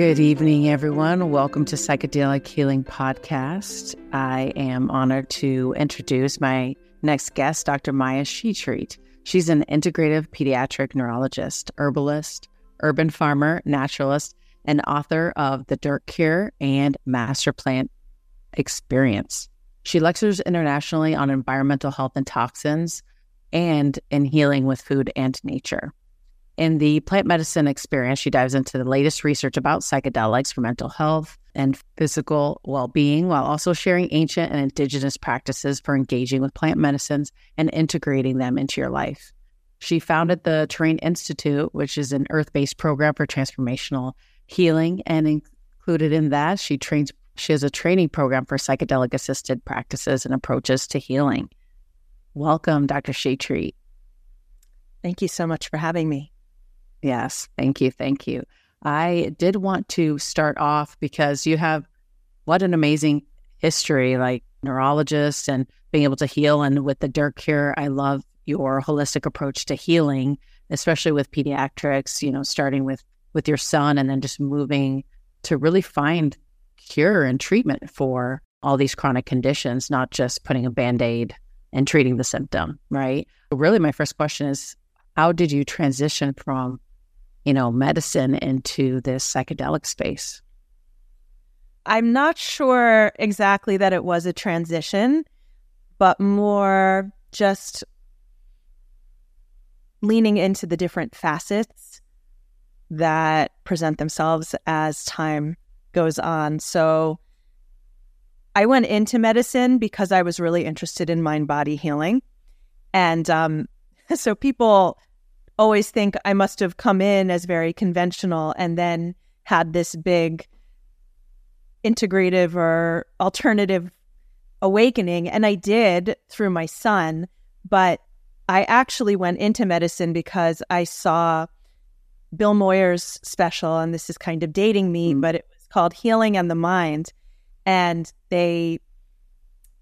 Good evening, everyone. Welcome to Psychedelic Healing Podcast. I am honored to introduce my next guest, Dr. Maya Shetreat. She's an integrative pediatric neurologist, herbalist, urban farmer, naturalist, and author of The Dirt Cure and Master Plant Experience. She lectures internationally on environmental health and toxins and in healing with food and nature. In the plant medicine experience, she dives into the latest research about psychedelics for mental health and physical well being, while also sharing ancient and indigenous practices for engaging with plant medicines and integrating them into your life. She founded the Terrain Institute, which is an earth based program for transformational healing. And included in that, she trains, she has a training program for psychedelic assisted practices and approaches to healing. Welcome, Dr. Shetreat. Thank you so much for having me. Yes, thank you. Thank you. I did want to start off because you have what an amazing history, like neurologist and being able to heal. And with the Dirt Cure, I love your holistic approach to healing, especially with pediatrics, you know, starting with with your son and then just moving to really find cure and treatment for all these chronic conditions, not just putting a band-aid and treating the symptom, right? Really my first question is how did you transition from you know, medicine into this psychedelic space? I'm not sure exactly that it was a transition, but more just leaning into the different facets that present themselves as time goes on. So I went into medicine because I was really interested in mind body healing. And um, so people always think I must have come in as very conventional and then had this big integrative or alternative awakening. And I did through my son, but I actually went into medicine because I saw Bill Moyers' special, and this is kind of dating me, mm but it was called Healing and the Mind. And they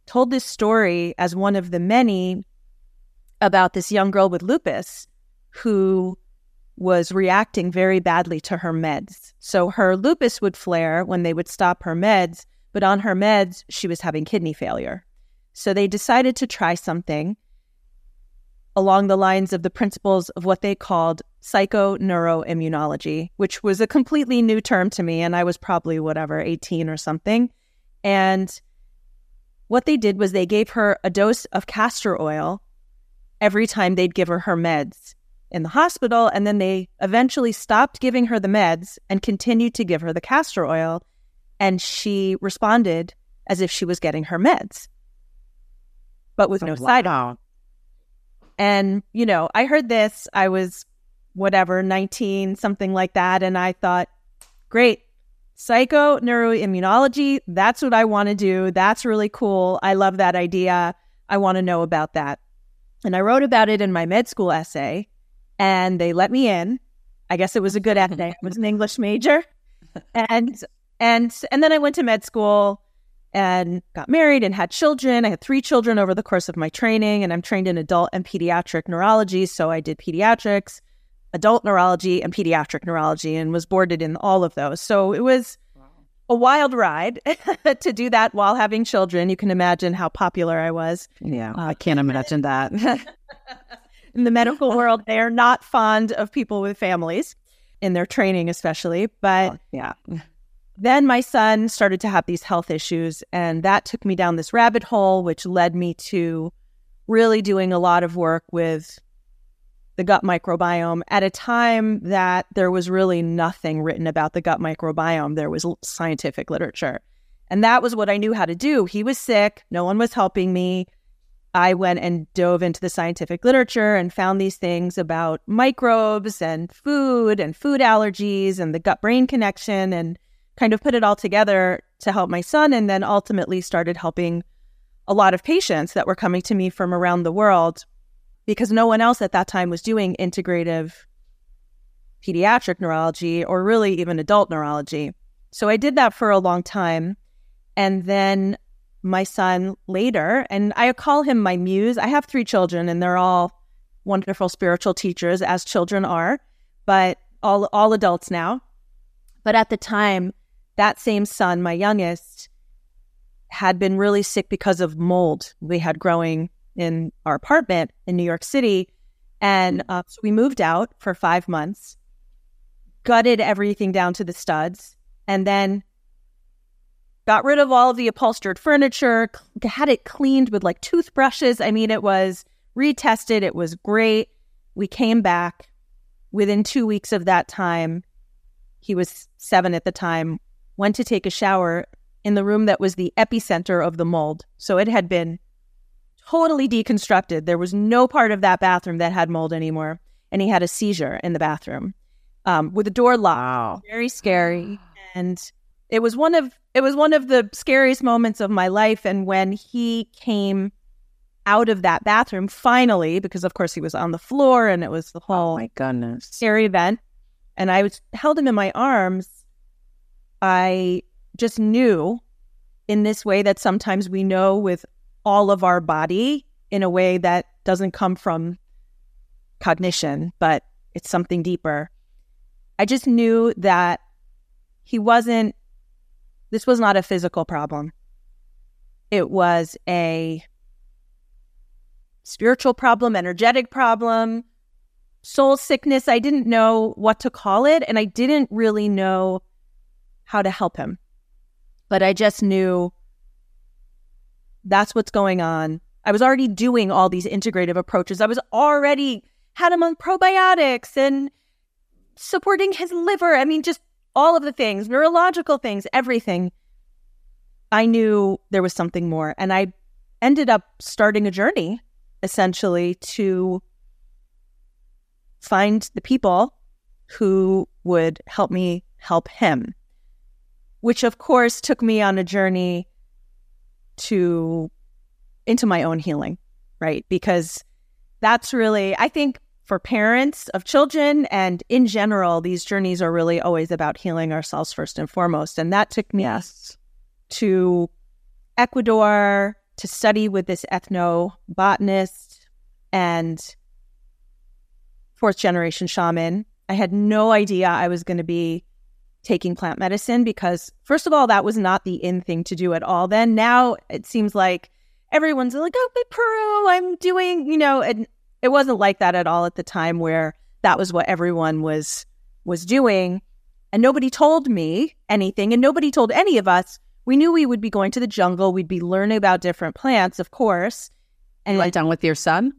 told this story as one of the many about this young girl with lupus who was reacting very badly to her meds. So her lupus would flare when they would stop her meds, but on her meds, she was having kidney failure. So they decided to try something along the lines of the principles of what they called psychoneuroimmunology, which was a completely new term to me. And I was probably, whatever, 18 or something. And what they did was they gave her a dose of castor oil every time they'd give her her meds in the hospital. And then they eventually stopped giving her the meds and continued to give her the castor oil. And she responded as if she was getting her meds, but with no wow. side effects. And, you know, I heard this, I was whatever, 19, something like that. And I thought, great, psycho neuroimmunology, that's what I want to do. That's really cool. I love that idea. I want to know about that. And I wrote about it in my med school essay and they let me in. I guess it was a good essay. I was an English major, and and and then I went to med school and got married and had children. I had three children over the course of my training, and I'm trained in adult and pediatric neurology. So I did pediatrics, adult neurology, and pediatric neurology, and was boarded in all of those. So it was a wild ride to do that while having children. You can imagine how popular I was. Yeah, uh, I can't imagine that. in the medical world, they are not fond of people with families in their training, especially. But oh, yeah. Then my son started to have these health issues, and that took me down this rabbit hole, which led me to really doing a lot of work with the gut microbiome at a time that there was really nothing written about the gut microbiome. There was scientific literature. And that was what I knew how to do. He was sick, no one was helping me. I went and dove into the scientific literature and found these things about microbes and food and food allergies and the gut brain connection and kind of put it all together to help my son. And then ultimately started helping a lot of patients that were coming to me from around the world because no one else at that time was doing integrative pediatric neurology or really even adult neurology. So I did that for a long time. And then my son later, and I call him my muse. I have three children, and they're all wonderful spiritual teachers, as children are, but all all adults now. But at the time, that same son, my youngest, had been really sick because of mold we had growing in our apartment in New York City. And uh, so we moved out for five months, gutted everything down to the studs, and then got rid of all of the upholstered furniture, had it cleaned with like toothbrushes. I mean, it was retested, it was great. We came back within two weeks of that time. He was seven at the time, went to take a shower in the room that was the epicenter of the mold. So it had been totally deconstructed. There was no part of that bathroom that had mold anymore. And he had a seizure in the bathroom um, with the door locked. Wow. Very scary. And it was one of it was one of the scariest moments of my life. And when he came out of that bathroom finally, because of course he was on the floor and it was the oh whole oh my goodness scary event, and I was held him in my arms. I just knew in this way that sometimes we know with all of our body in a way that doesn't come from cognition, but it's something deeper. I just knew that he wasn't, this was not a physical problem. It was a spiritual problem, energetic problem, soul sickness. I didn't know what to call it, and I didn't really know how to help him. But I just knew that's what's going on. I was already doing all these integrative approaches. I was already had him on probiotics and supporting his liver. I mean, just all of the things, neurological things, everything. I knew there was something more. And I ended up starting a journey essentially to find the people who would help me help him, which of course took me on a journey to into my own healing, right? Because that's really, I think, for parents of children and in general, these journeys are really always about healing ourselves first and foremost. And that took me yes. to Ecuador to study with this ethnobotanist and fourth generation shaman. I had no idea I was going to be taking plant medicine because, first of all, that was not the in thing to do at all. Then now it seems like everyone's like, oh, Peru, I'm doing, you know, and it wasn't like that at all at the time where that was what everyone was was doing. And nobody told me anything, and nobody told any of us. We knew we would be going to the jungle. We'd be learning about different plants, of course. And you went down with your son?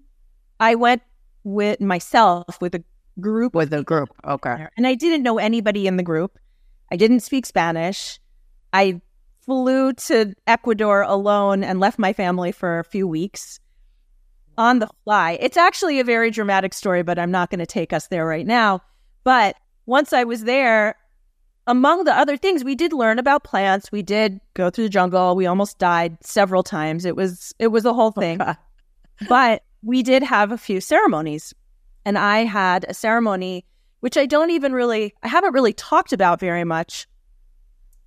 I went with myself with a group. With a group, okay. And I didn't know anybody in the group. I didn't speak Spanish. I flew to Ecuador alone and left my family for a few weeks on the fly. It's actually a very dramatic story, but I'm not going to take us there right now. But once I was there, among the other things, we did learn about plants. We did go through the jungle. We almost died several times. It was it was a whole oh, thing. but we did have a few ceremonies. And I had a ceremony which I don't even really, I haven't really talked about very much,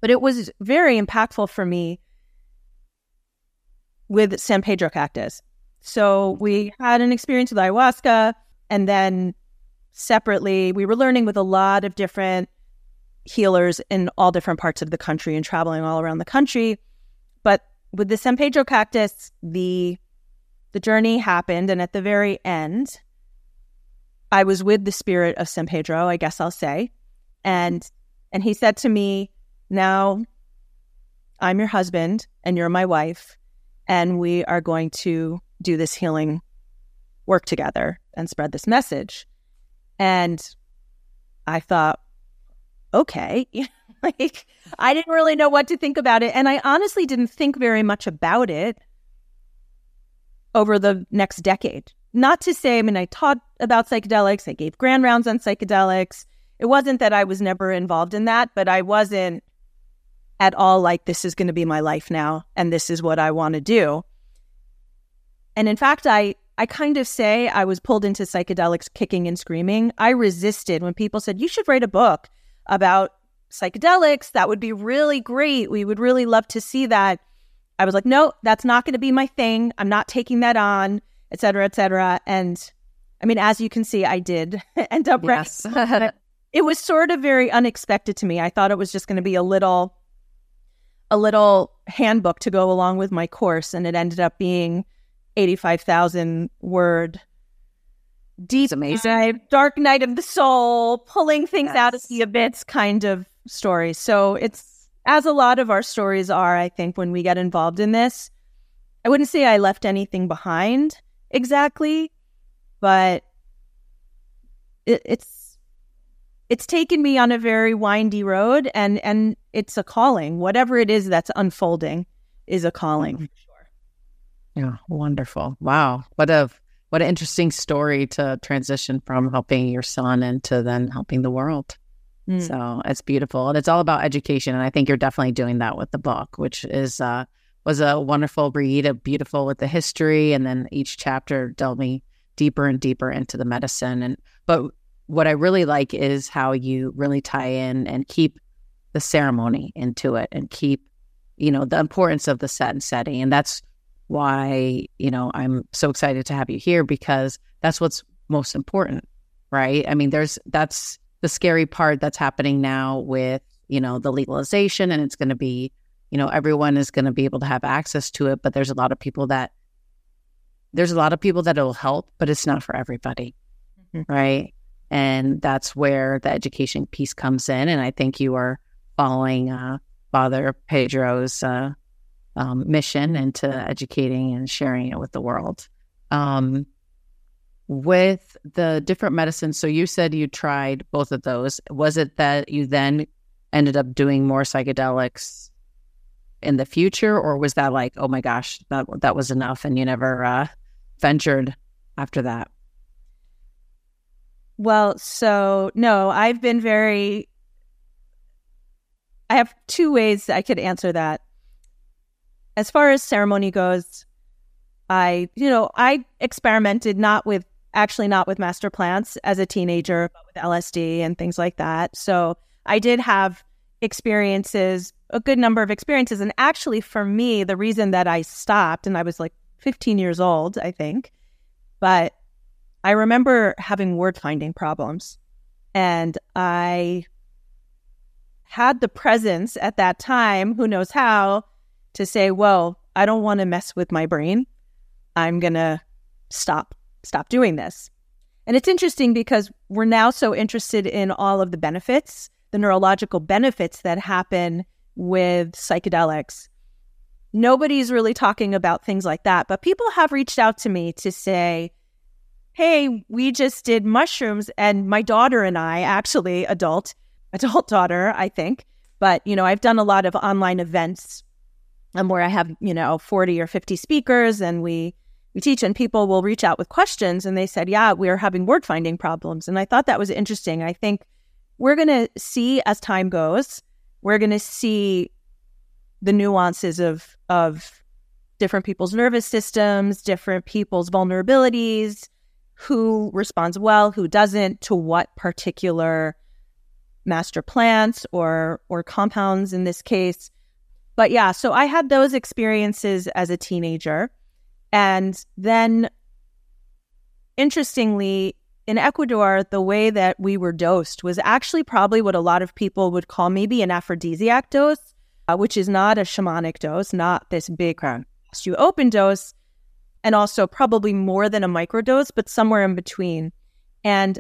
but it was very impactful for me with San Pedro cactus. So we had an experience with ayahuasca, and then separately, we were learning with a lot of different healers in all different parts of the country and traveling all around the country. But with the San Pedro cactus, the the journey happened, and at the very end, I was with the spirit of San Pedro, I guess I'll say. And and he said to me, "Now I'm your husband and you're my wife, and we are going to do this healing work together and spread this message." And I thought, okay, like I didn't really know what to think about it, and I honestly didn't think very much about it over the next decade. Not to say, I mean, I taught about psychedelics, I gave grand rounds on psychedelics. It wasn't that I was never involved in that, but I wasn't at all like, this is going to be my life now, and this is what I want to do. And in fact, I, I kind of say I was pulled into psychedelics kicking and screaming. I resisted when people said, you should write a book about psychedelics. That would be really great. We would really love to see that. I was like, no, that's not going to be my thing. I'm not taking that on et cetera, et cetera. And I mean, as you can see, I did end up yes. it was sort of very unexpected to me. I thought it was just going to be a little a little handbook to go along with my course and it ended up being 85,000 word deep amazing. dive, dark night of the soul, pulling things out of the abyss kind of story. So it's as a lot of our stories are, I think, when we get involved in this. I wouldn't say I left anything behind exactly, but it, it's it's taken me on a very windy road and and it's a calling. Whatever it is that's unfolding is a calling. Mm-hmm. Yeah, wonderful. Wow. What a what an interesting story to transition from helping your son into then helping the world. Mm. So it's beautiful. And it's all about education. And I think you're definitely doing that with the book, which is uh was a wonderful read, a beautiful with the history, and then each chapter delving deeper and deeper into the medicine. And but what I really like is how you really tie in and keep the ceremony into it and keep, you know, the importance of the set and setting. And that's why, you know, I'm so excited to have you here because that's what's most important, right? I mean, there's that's the scary part that's happening now with, you know, the legalization and it's going to be, you know, everyone is going to be able to have access to it, but there's a lot of people that there's a lot of people that it'll help, but it's not for everybody. Mhm. Right? And that's where the education piece comes in and I think you are following uh Father Pedro's uh um, mission into educating and sharing it with the world. Um, with the different medicines, so you said you tried both of those. Was it that you then ended up doing more psychedelics in the future, or was that like, oh my gosh, that that was enough, and you never uh, ventured after that? Well, so no, I've been very. I have two ways I could answer that. As far as ceremony goes, I, you know, I experimented not with actually not with master plants as a teenager, but with LSD and things like that. So I did have experiences, a good number of experiences. And actually, for me, the reason that I stopped, and I was like 15 years old, I think, but I remember having word finding problems. And I had the presence at that time, who knows how, to say, well, I don't want to mess with my brain. I'm going to stop, stop doing this. And it's interesting because we're now so interested in all of the benefits, the neurological benefits that happen with psychedelics. Nobody's really talking about things like that, but people have reached out to me to say, hey, we just did mushrooms, and my daughter and I, actually, adult, adult daughter, I think, but you know, I've done a lot of online events um, where I have you know forty or fifty speakers, and we we teach, and people will reach out with questions, and they said, yeah, we're having word finding problems, and I thought that was interesting. I think we're going to see as time goes, we're going to see the nuances of of different people's nervous systems, different people's vulnerabilities, who responds well, who doesn't, to what particular master plants or or compounds in this case. But yeah, so I had those experiences as a teenager. And then interestingly, in Ecuador, the way that we were dosed was actually probably what a lot of people would call maybe an aphrodisiac dose, uh, which is not a shamanic dose, not this big you open dose, and also probably more than a microdose, but somewhere in between. And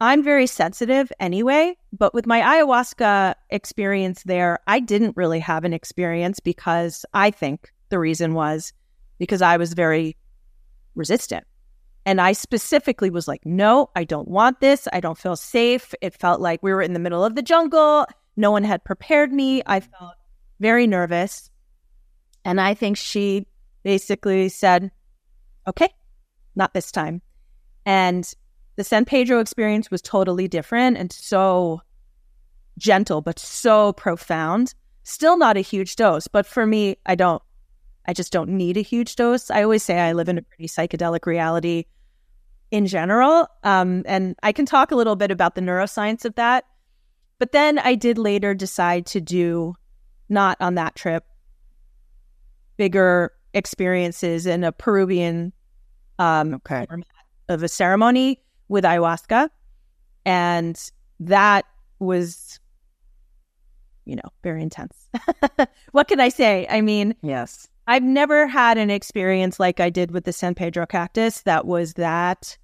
I'm very sensitive anyway, but with my ayahuasca experience there, I didn't really have an experience because I think the reason was because I was very resistant. And I specifically was like, no, I don't want this. I don't feel safe. It felt like we were in the middle of the jungle. No one had prepared me. I felt very nervous. And I think she basically said, okay, not this time. And the San Pedro experience was totally different and so gentle, but so profound. Still not a huge dose, but for me, I don't, I just don't need a huge dose. I always say I live in a pretty psychedelic reality in general. Um, and I can talk a little bit about the neuroscience of that. But then I did later decide to do, not on that trip, bigger experiences in a Peruvian um, Okay. format of a ceremony with ayahuasca. And that was, you know, very intense. what can I say? I mean, yes, I've never had an experience like I did with the San Pedro cactus that was that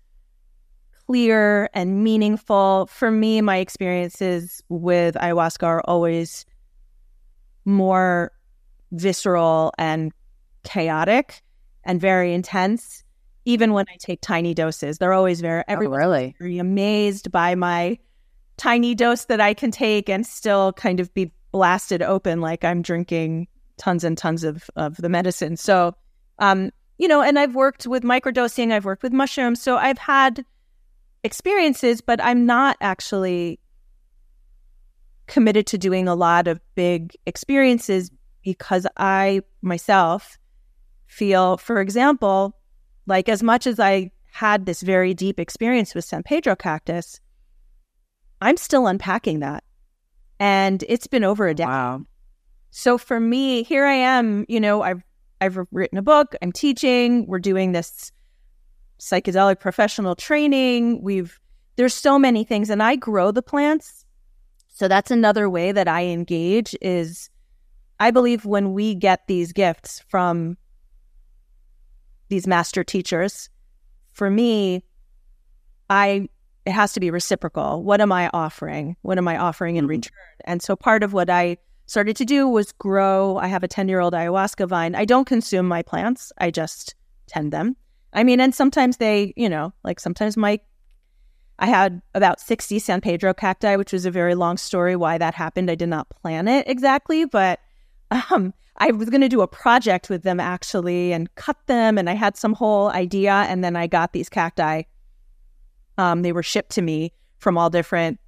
clear and meaningful. For me, my experiences with ayahuasca are always more visceral and chaotic and very intense. Even when I take tiny doses, they're always very oh, really very amazed by my tiny dose that I can take and still kind of be blasted open like I'm drinking tons and tons of of the medicine. So, um, you know, and I've worked with microdosing, I've worked with mushrooms, so I've had experiences, but I'm not actually committed to doing a lot of big experiences because I myself feel, for example, like as much as I had this very deep experience with San Pedro cactus, I'm still unpacking that. And it's been over a oh, decade. Wow. So for me, here I am, you know, I've I've written a book, I'm teaching, we're doing this psychedelic professional training. We've there's so many things and I grow the plants. So that's another way that I engage is I believe when we get these gifts from these master teachers, for me, I it has to be reciprocal. What am I offering? What am I offering in mm-hmm. return? And so part of what I started to do was grow. I have a 10 year old ayahuasca vine. I don't consume my plants, I just tend them. I mean, and sometimes they, you know, like sometimes my, I had about 60 San Pedro cacti, which was a very long story why that happened. I did not plan it exactly, but um, I was going to do a project with them actually and cut them. And I had some whole idea. And then I got these cacti. Um, they were shipped to me from all different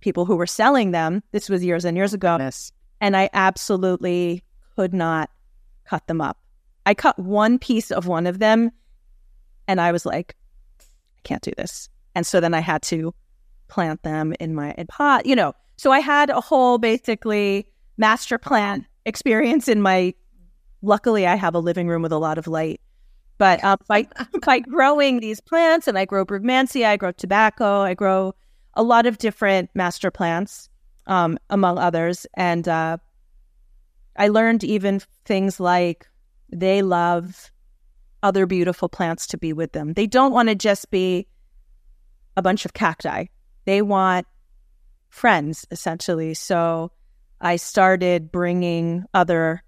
people who were selling them. This was years and years ago. Yes. And I absolutely could not cut them up. I cut one piece of one of them and I was like, I can't do this. And so then I had to plant them in my in pot, you know. So I had a whole basically master plan experience in my luckily I have a living room with a lot of light. But um, by by growing these plants, and I grow brugmansia, I grow tobacco, I grow a lot of different master plants, um, among others. And uh, I learned even things like they love other beautiful plants to be with them. They don't want to just be a bunch of cacti. They want friends, essentially. So I started bringing other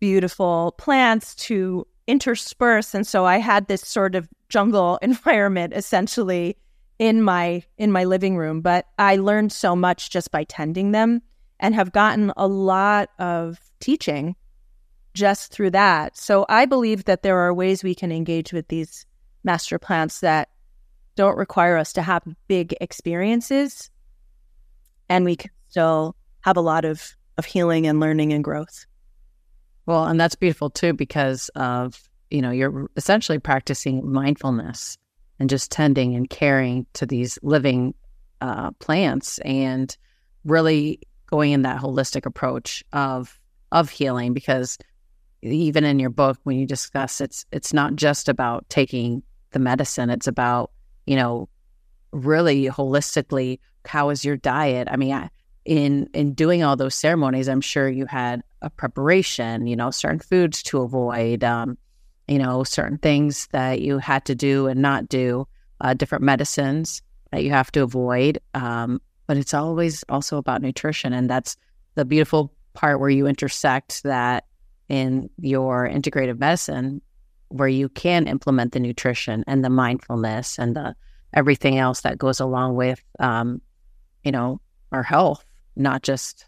beautiful plants to intersperse. And so I had this sort of jungle environment essentially in my in my living room but i learned so much just by tending them and have gotten a lot of teaching just through that. So I believe that there are ways we can engage with these master plants that don't require us to have big experiences and we can still have a lot of of healing and learning and growth. Well, and that's beautiful too because of, you know, you're essentially practicing mindfulness and just tending and caring to these living uh, plants and really going in that holistic approach of of healing because even in your book when you discuss it's it's not just about taking the medicine it's about you know really holistically how is your diet i mean I, in in doing all those ceremonies i'm sure you had a preparation you know certain foods to avoid um you know certain things that you had to do and not do uh, different medicines that you have to avoid um but it's always also about nutrition and that's the beautiful part where you intersect that in your integrative medicine where you can implement the nutrition and the mindfulness and the everything else that goes along with um, you know our health not just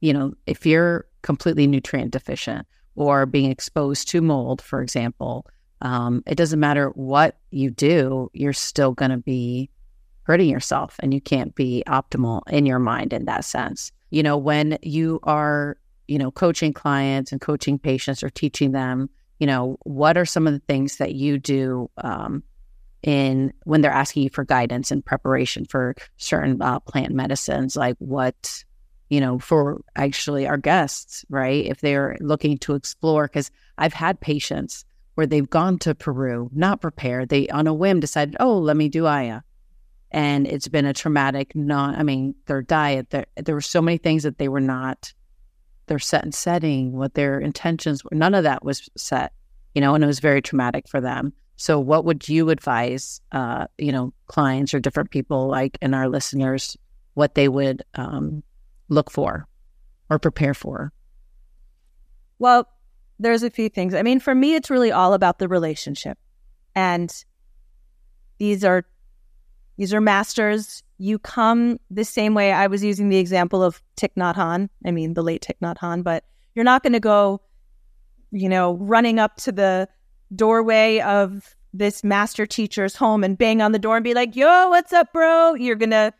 you know if you're completely nutrient deficient or being exposed to mold for example um, it doesn't matter what you do you're still going to be hurting yourself and you can't be optimal in your mind in that sense. You know when you are you know, coaching clients and coaching patients or teaching them, you know, what are some of the things that you do um, in when they're asking you for guidance and preparation for certain uh, plant medicines, like what, you know, for actually our guests, right? If they're looking to explore, because I've had patients where they've gone to Peru, not prepared, they on a whim decided, oh, let me do Aya. and it's been a traumatic not, i mean their diet there, were so many things that they were not their set and setting what their intentions were none of that was set you know and it was very traumatic for them so what would you advise uh you know clients or different people like in our listeners what they would um look for or prepare for well there's a few things i mean for me it's really all about the relationship and these are these are masters. You come the same way. I was using the example of Thich Nhat Hanh. I mean, the late Thich Nhat Hanh, but you're not going to go, you know, running up to the doorway of this master teacher's home and bang on the door and be like, yo, what's up, bro? You're going to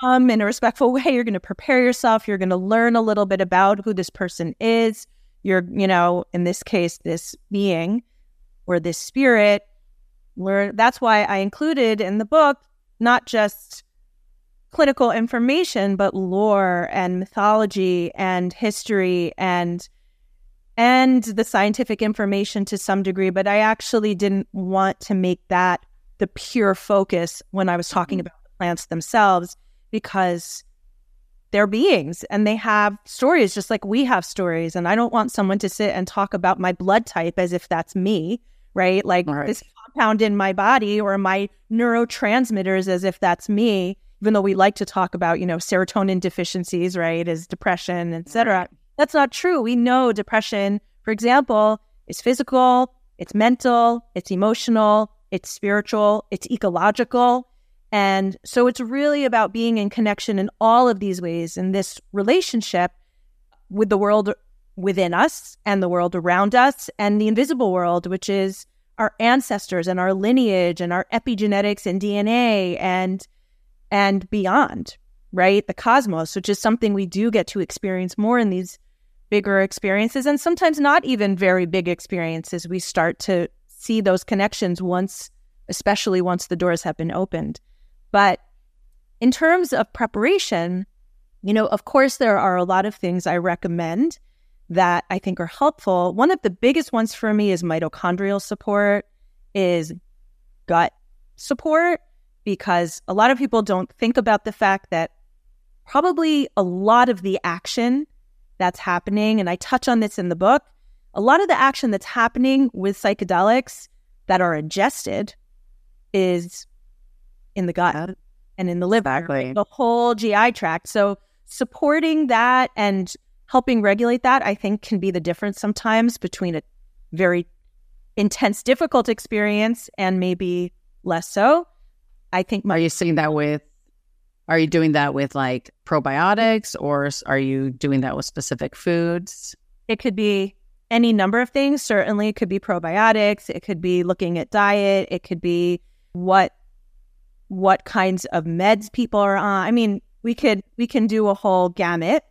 come in a respectful way. You're going to prepare yourself. You're going to learn a little bit about who this person is. You're, you know, in this case, this being or this spirit. Learn. That's why I included in the book not just clinical information, but lore and mythology and history and and the scientific information to some degree. But I actually didn't want to make that the pure focus when I was talking mm-hmm. about plants themselves because they're beings and they have stories just like we have stories. And I don't want someone to sit and talk about my blood type as if that's me, right? Like right. this compound in my body or my neurotransmitters as if that's me, even though we like to talk about, you know, serotonin deficiencies, right, as depression, etc. That's not true. We know depression, for example, is physical, it's mental, it's emotional, it's spiritual, it's ecological. And so it's really about being in connection in all of these ways in this relationship with the world within us and the world around us and the invisible world, which is our ancestors and our lineage and our epigenetics and DNA and and beyond, right? The cosmos, which is something we do get to experience more in these bigger experiences and sometimes not even very big experiences. We start to see those connections once, especially once the doors have been opened. But in terms of preparation, you know, of course, there are a lot of things I recommend that I think are helpful. One of the biggest ones for me is mitochondrial support, is gut support, because a lot of people don't think about the fact that probably a lot of the action that's happening, and I touch on this in the book, a lot of the action that's happening with psychedelics that are ingested is in the gut and in the liver, exactly. the whole GI tract. So supporting that and helping regulate that, I think, can be the difference sometimes between a very intense, difficult experience and maybe less so. I think. My- are you seeing that with? Are you doing that with like probiotics, or are you doing that with specific foods? It could be any number of things. Certainly, it could be probiotics. It could be looking at diet. It could be what what kinds of meds people are on. I mean, we could we can do a whole gamut.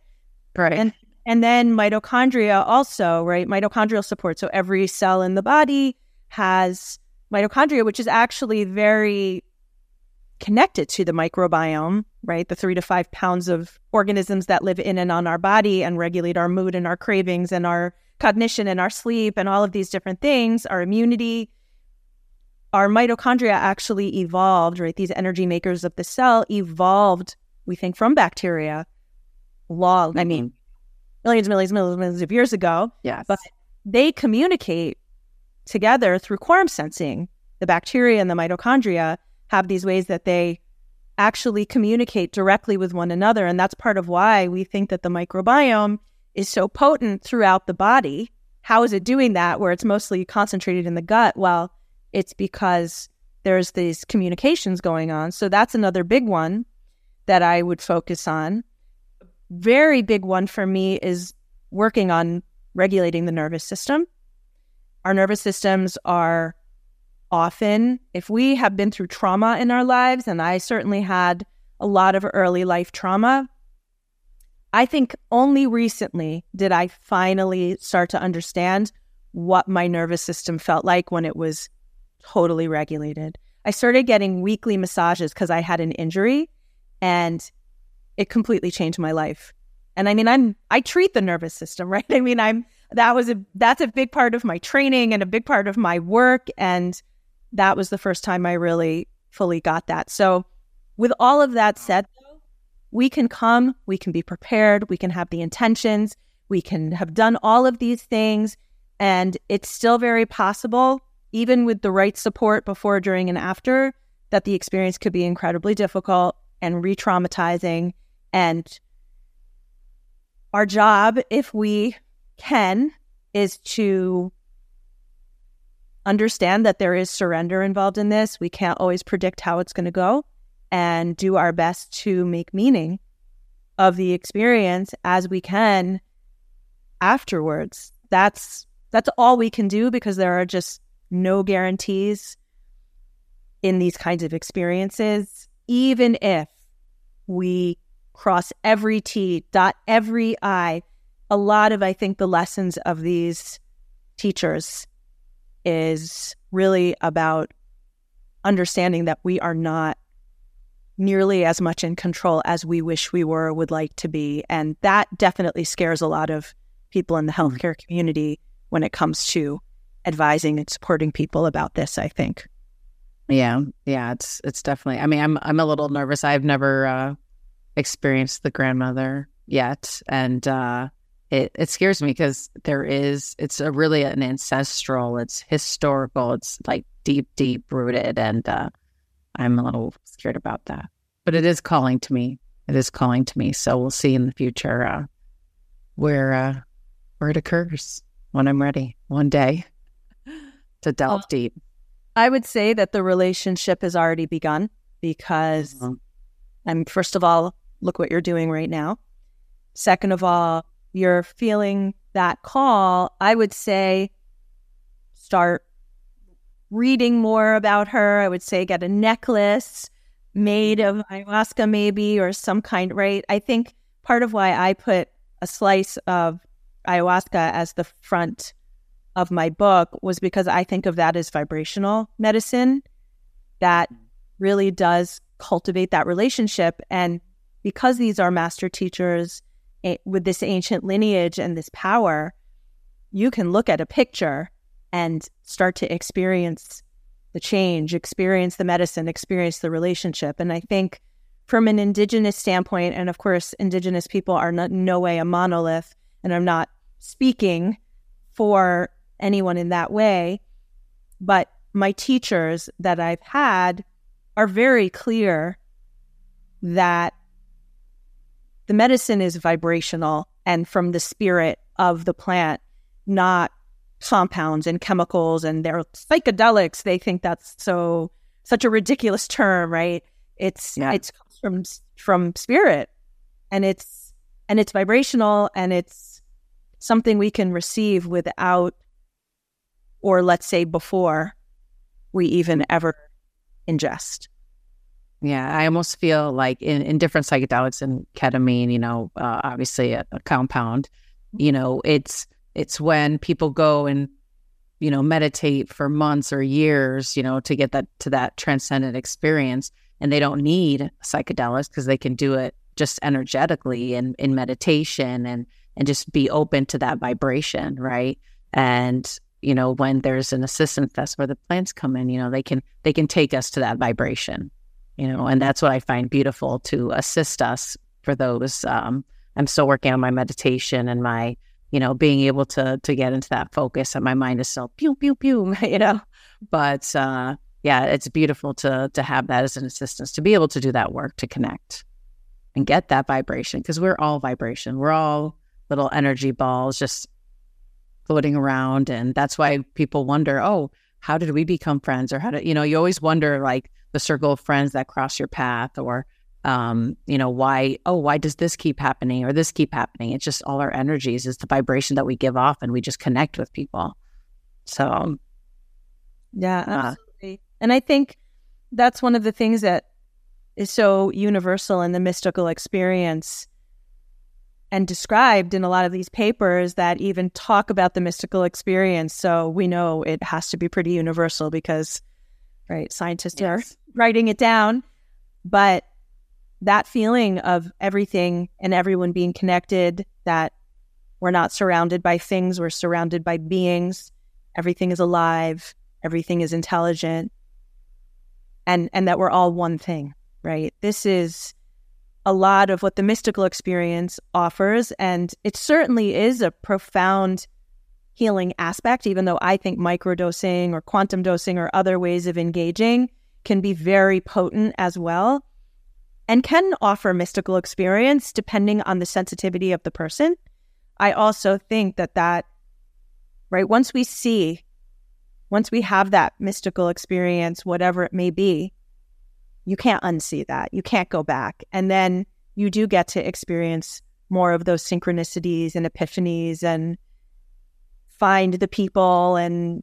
Right. And and then mitochondria also, right? Mitochondrial support. So every cell in the body has mitochondria, which is actually very connected to the microbiome, right? The three to five pounds of organisms that live in and on our body and regulate our mood and our cravings and our cognition and our sleep and all of these different things, our immunity. Our mitochondria actually evolved, right? These energy makers of the cell evolved, we think, from bacteria. Long, I mean, millions, millions, millions, millions of years ago. Yes. But they communicate together through quorum sensing. The bacteria and the mitochondria have these ways that they actually communicate directly with one another. And that's part of why we think that the microbiome is so potent throughout the body. How is it doing that where it's mostly concentrated in the gut? Well, it's because there's these communications going on. So that's another big one that I would focus on very big one for me is working on regulating the nervous system. Our nervous systems are often, if we have been through trauma in our lives, and I certainly had a lot of early life trauma, I think only recently did I finally start to understand what my nervous system felt like when it was totally regulated. I started getting weekly massages because I had an injury and it completely changed my life. And I mean, I'm I treat the nervous system, right? I mean, I'm that was a that's a big part of my training and a big part of my work and that was the first time I really fully got that. So with all of that said, we can come, we can be prepared, we can have the intentions, we can have done all of these things, and it's still very possible, even with the right support before, during, and after, that the experience could be incredibly difficult and re traumatizing. And our job, if we can, is to understand that there is surrender involved in this. We can't always predict how it's going to go and do our best to make meaning of the experience as we can afterwards. That's that's all we can do because there are just no guarantees in these kinds of experiences even if we cross every T, dot every I. A lot of, I think, the lessons of these teachers is really about understanding that we are not nearly as much in control as we wish we were, would like to be. And that definitely scares a lot of people in the mm-hmm. healthcare community when it comes to advising and supporting people about this, I think. Yeah. Yeah. It's, it's definitely, I mean, I'm, I'm a little nervous. I've never, uh, experienced the grandmother yet. And, uh, it, it scares me because there is it's a really an ancestral it's historical it's like deep deep rooted and uh, i'm a little scared about that but it is calling to me it is calling to me so we'll see in the future uh, where uh, where it occurs when i'm ready one day to delve deep i would say that the relationship has already begun because mm-hmm. i'm first of all look what you're doing right now second of all you're feeling that call, I would say start reading more about her. I would say get a necklace made of ayahuasca, maybe, or some kind, right? I think part of why I put a slice of ayahuasca as the front of my book was because I think of that as vibrational medicine that mm-hmm. really does cultivate that relationship. And because these are master teachers with this ancient lineage and this power, you can look at a picture and start to experience the change, experience the medicine, experience the relationship. And I think from an indigenous standpoint, and of course, indigenous people are not, no way a monolith, and I'm not speaking for anyone in that way, but my teachers that I've had are very clear that the medicine is vibrational and from the spirit of the plant, not compounds and chemicals and they're psychedelics. They think that's so such a ridiculous term, right? It's yeah. it's from from spirit and it's and it's vibrational and it's something we can receive without or let's say before we even ever ingest. Yeah, I almost feel like in, in different psychedelics and ketamine, you know, uh, obviously a, a, compound, you know, it's it's when people go and you know meditate for months or years, you know, to get that to that transcendent experience, and they don't need psychedelics because they can do it just energetically and in meditation and and just be open to that vibration, right? And you know, when there's an assistance, that's where the plants come in. You know, they can they can take us to that vibration you know, and that's what I find beautiful to assist us for those. Um, I'm still working on my meditation and my, you know, being able to to get into that focus, and my mind is still pew pew pew, you know. But uh, yeah, it's beautiful to to have that as an assistance to be able to do that work to connect and get that vibration because we're all vibration. We're all little energy balls just floating around, and that's why people wonder, oh, how did we become friends, or how did you know? You always wonder like the circle of friends that cross your path or um, you know, why, oh, why does this keep happening or this keep happening? It's just all our energies, is the vibration that we give off and we just connect with people. So, yeah, absolutely. Uh, and I think that's one of the things that is so universal in the mystical experience and described in a lot of these papers that even talk about the mystical experience. So we know it has to be pretty universal because right? Scientists yes. are writing it down. But that feeling of everything and everyone being connected, that we're not surrounded by things, we're surrounded by beings, everything is alive, everything is intelligent, and and that we're all one thing, right? This is a lot of what the mystical experience offers. And it certainly is a profound healing aspect, even though I think microdosing or quantum dosing or other ways of engaging can be very potent as well and can offer mystical experience depending on the sensitivity of the person. I also think that that, right, once we see, once we have that mystical experience, whatever it may be, you can't unsee that. You can't go back. And then you do get to experience more of those synchronicities and epiphanies and find the people and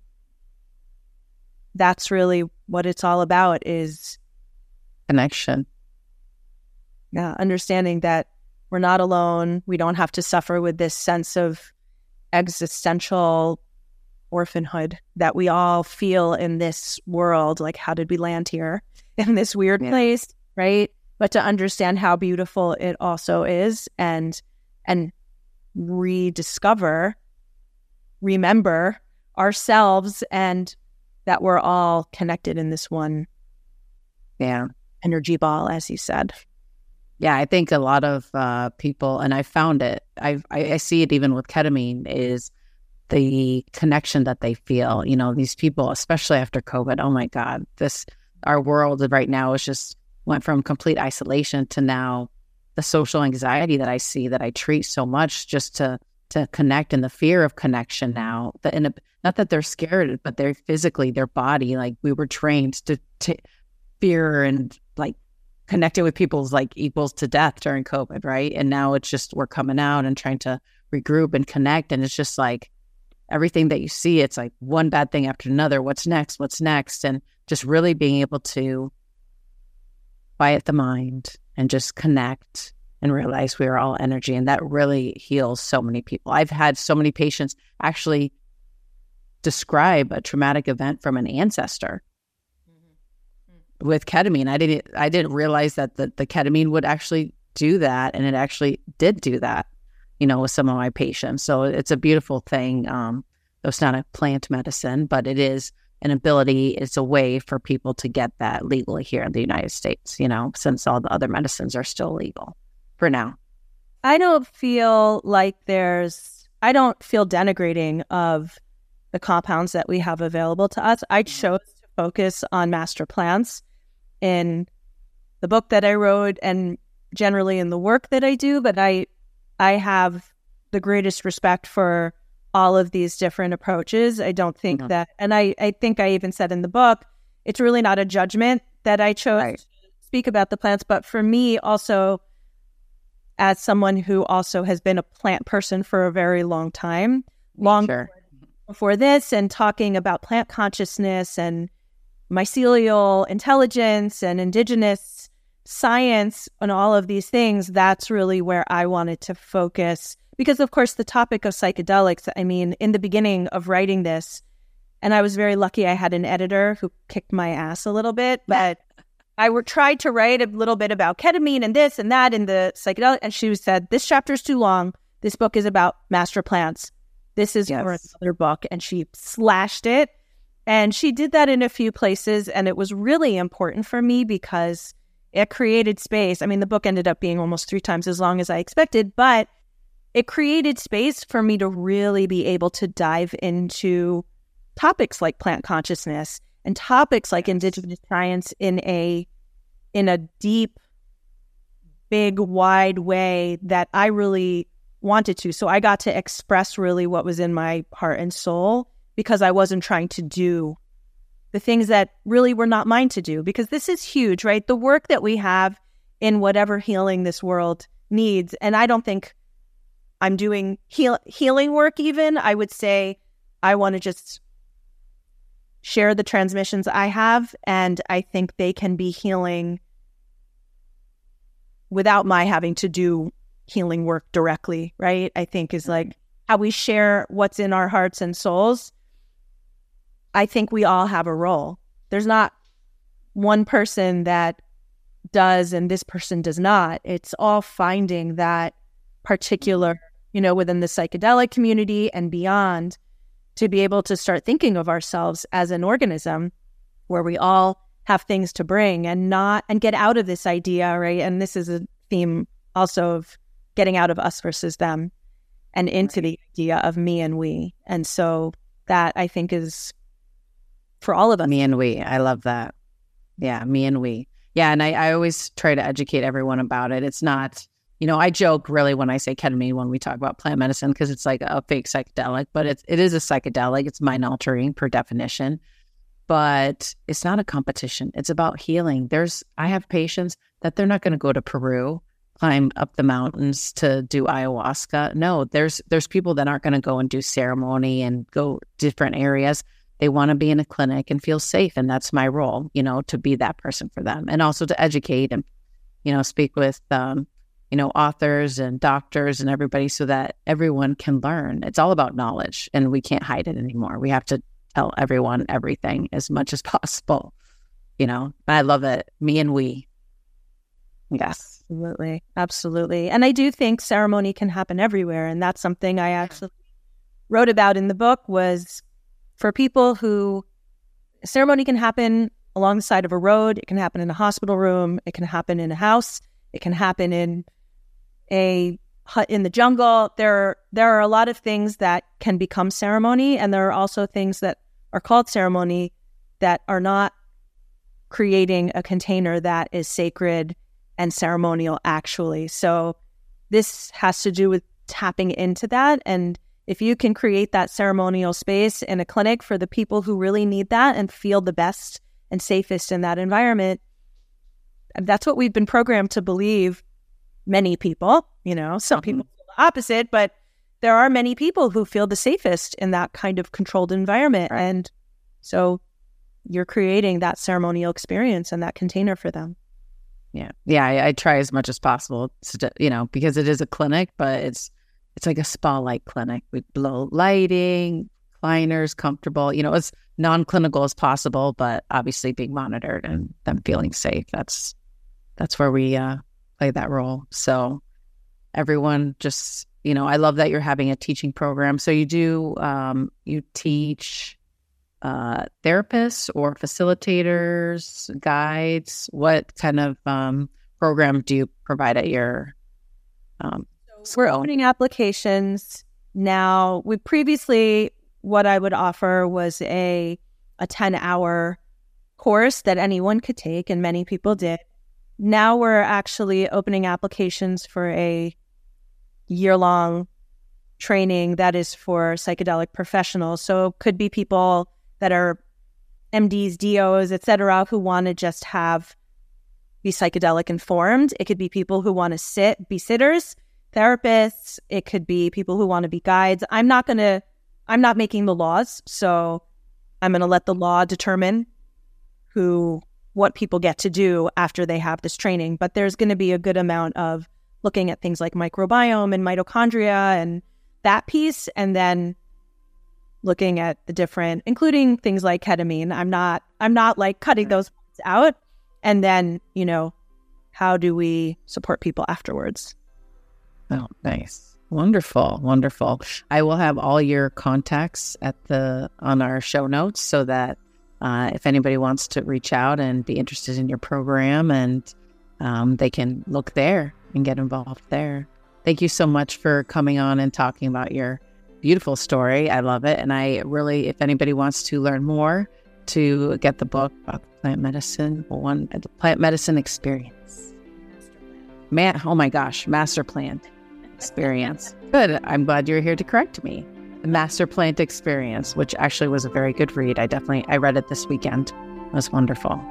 that's really what it's all about is connection. Yeah, understanding that we're not alone. We don't have to suffer with this sense of existential orphanhood that we all feel in this world. Like, how did we land here? in this weird yeah. place, right? But to understand how beautiful it also is and and rediscover, remember ourselves and that we're all connected in this one yeah energy ball as you said yeah i think a lot of uh, people and i found it I, I see it even with ketamine is the connection that they feel you know these people especially after covid oh my god this our world right now is just went from complete isolation to now the social anxiety that I see that I treat so much just to to connect and the fear of connection now. Not that they're scared, but they're physically their body like we were trained to, to fear and like connecting with people's like equals to death during COVID, right? And now it's just we're coming out and trying to regroup and connect, and it's just like everything that you see, it's like one bad thing after another. What's next? What's next? And just really being able to quiet the mind and just connect and realize we are all energy. And that really heals so many people. I've had so many patients actually describe a traumatic event from an ancestor mm-hmm. with ketamine. I didn't I didn't realize that the, the ketamine would actually do that and it actually did do that, you know, with some of my patients. So it's a beautiful thing. Um, it's not a plant medicine, but it is an ability, it's a way for people to get that legally here in the United States, you know, since all the other medicines are still legal for now. I don't feel like there's, I don't feel denigrating of the compounds that we have available to us. I mm-hmm. chose to focus on master plants in the book that I wrote and generally in the work that I do, but I I have the greatest respect for all of these different approaches. I don't think mm-hmm. that, and I, I think I even said in the book, it's really not a judgment that I chose right. to speak about the plants, but for me also, as someone who also has been a plant person for a very long time, long sure. before this, and talking about plant consciousness and mycelial intelligence and indigenous science and all of these things, that's really where I wanted to focus. Because of course the topic of psychedelics i mean in the beginning of writing this and i was very lucky i had an editor who kicked my ass a little bit but i were, tried to write a little bit about ketamine and this and that in the psychedelic and she said this chapter is too long. This book is about master plants. This is yes. for another book. And she slashed it. And she did that in a few places and it was really important for me because it created space. I mean the book ended up being almost three times as long as i expected but it created space for me to really be able to dive into topics like plant consciousness and topics like indigenous science in a in a deep big wide way that I really wanted to. So I got to express really what was in my heart and soul because I wasn't trying to do the things that really were not mine to do because this is huge right the work that we have in whatever healing this world needs and I don't think I'm doing heal- healing work, even, I would say I want to just share the transmissions I have. And I think they can be healing without my having to do healing work directly, right? I think is like mm-hmm. how we share what's in our hearts and souls. I think we all have a role. There's not one person that does and this person does not. It's all finding that particular you know, within the psychedelic community and beyond to be able to start thinking of ourselves as an organism where we all have things to bring and not and get out of this idea, right? And this is a theme also of getting out of us versus them and into the idea of me and we. And so that I think is for all of us. Me and we. I love that. Yeah, me and we. Yeah. And I, I always try to educate everyone about it. It's not, you know, I joke really when I say ketamine when we talk about plant medicine because it's like a fake psychedelic, but it's it is a psychedelic. It's mind altering per definition. But it's not a competition. It's about healing. There's I have patients that they're not going to go to Peru, climb up the mountains to do ayahuasca. No, there's there's people that aren't going to go and do ceremony and go different areas they want to be in a clinic and feel safe and that's my role you know to be that person for them and also to educate and you know speak with um, you know authors and doctors and everybody so that everyone can learn. It's all about knowledge and we can't hide it anymore. We have to tell everyone everything as much as possible you know? But i love it. Me and we. Yes. Absolutely. Absolutely. And i do think ceremony can happen everywhere and that's something i actually wrote about in the book was for people who ceremony can happen along the side of a road, it can happen in a hospital room, it can happen in a house, it can happen in a hut in the jungle. There there are a lot of things that can become ceremony and there are also things that are called ceremony that are not creating a container that is sacred and ceremonial actually. So this has to do with tapping into that and if you can create that ceremonial space in a clinic for the people who really need that and feel the best and safest in that environment, that's what we've been programmed to believe. Many people, you know, some mm-hmm. people feel the opposite, but there are many people who feel the safest in that kind of controlled environment. Right. And so you're creating that ceremonial experience and that container for them. Yeah. Yeah. I, I try as much as possible to, you know, because it is a clinic, but it's, it's like a spa like clinic with low lighting, recliners, comfortable, you know, as non clinical as possible, but obviously being monitored and them feeling safe. That's that's where we uh, play that role. So everyone just you know, I love that you're having a teaching program. So you do um, you teach uh, therapists or facilitators, guides. What kind of um, program do you provide at your um, we're opening applications now. We previously, what I would offer was a a 10 hour course that anyone could take, and many people did. Now we're actually opening applications for a year long training that is for psychedelic professionals. So it could be people that are MDs, DOs, etc., who want to just have be psychedelic informed. It could be people who want to sit, be sitters therapists, it could be people who want to be guides. I'm not going to, I'm not making the laws. So I'm going to let the law determine who, what people get to do after they have this training. But there's going to be a good amount of looking at things like microbiome and mitochondria and that piece. And then looking at the different, including things like ketamine. I'm not, I'm not like cutting those out. And then, you know, how do we support people afterwards? Oh, nice. Wonderful. Wonderful. I will have all your contacts at the on our show notes so that uh, if anybody wants to reach out and be interested in your program and um, they can look there and get involved there. Thank you so much for coming on and talking about your beautiful story. I love it. And I really, if anybody wants to learn more, to get the book about plant medicine, one the plant medicine experience. Man, oh my gosh, master plan experience. Good. I'm glad you're here to correct me. The Master Plant Experience, which actually was a very good read. I definitely I read it this weekend. It was wonderful.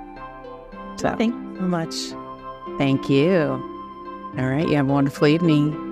So thank you so much. Thank you. All right. You have a wonderful evening.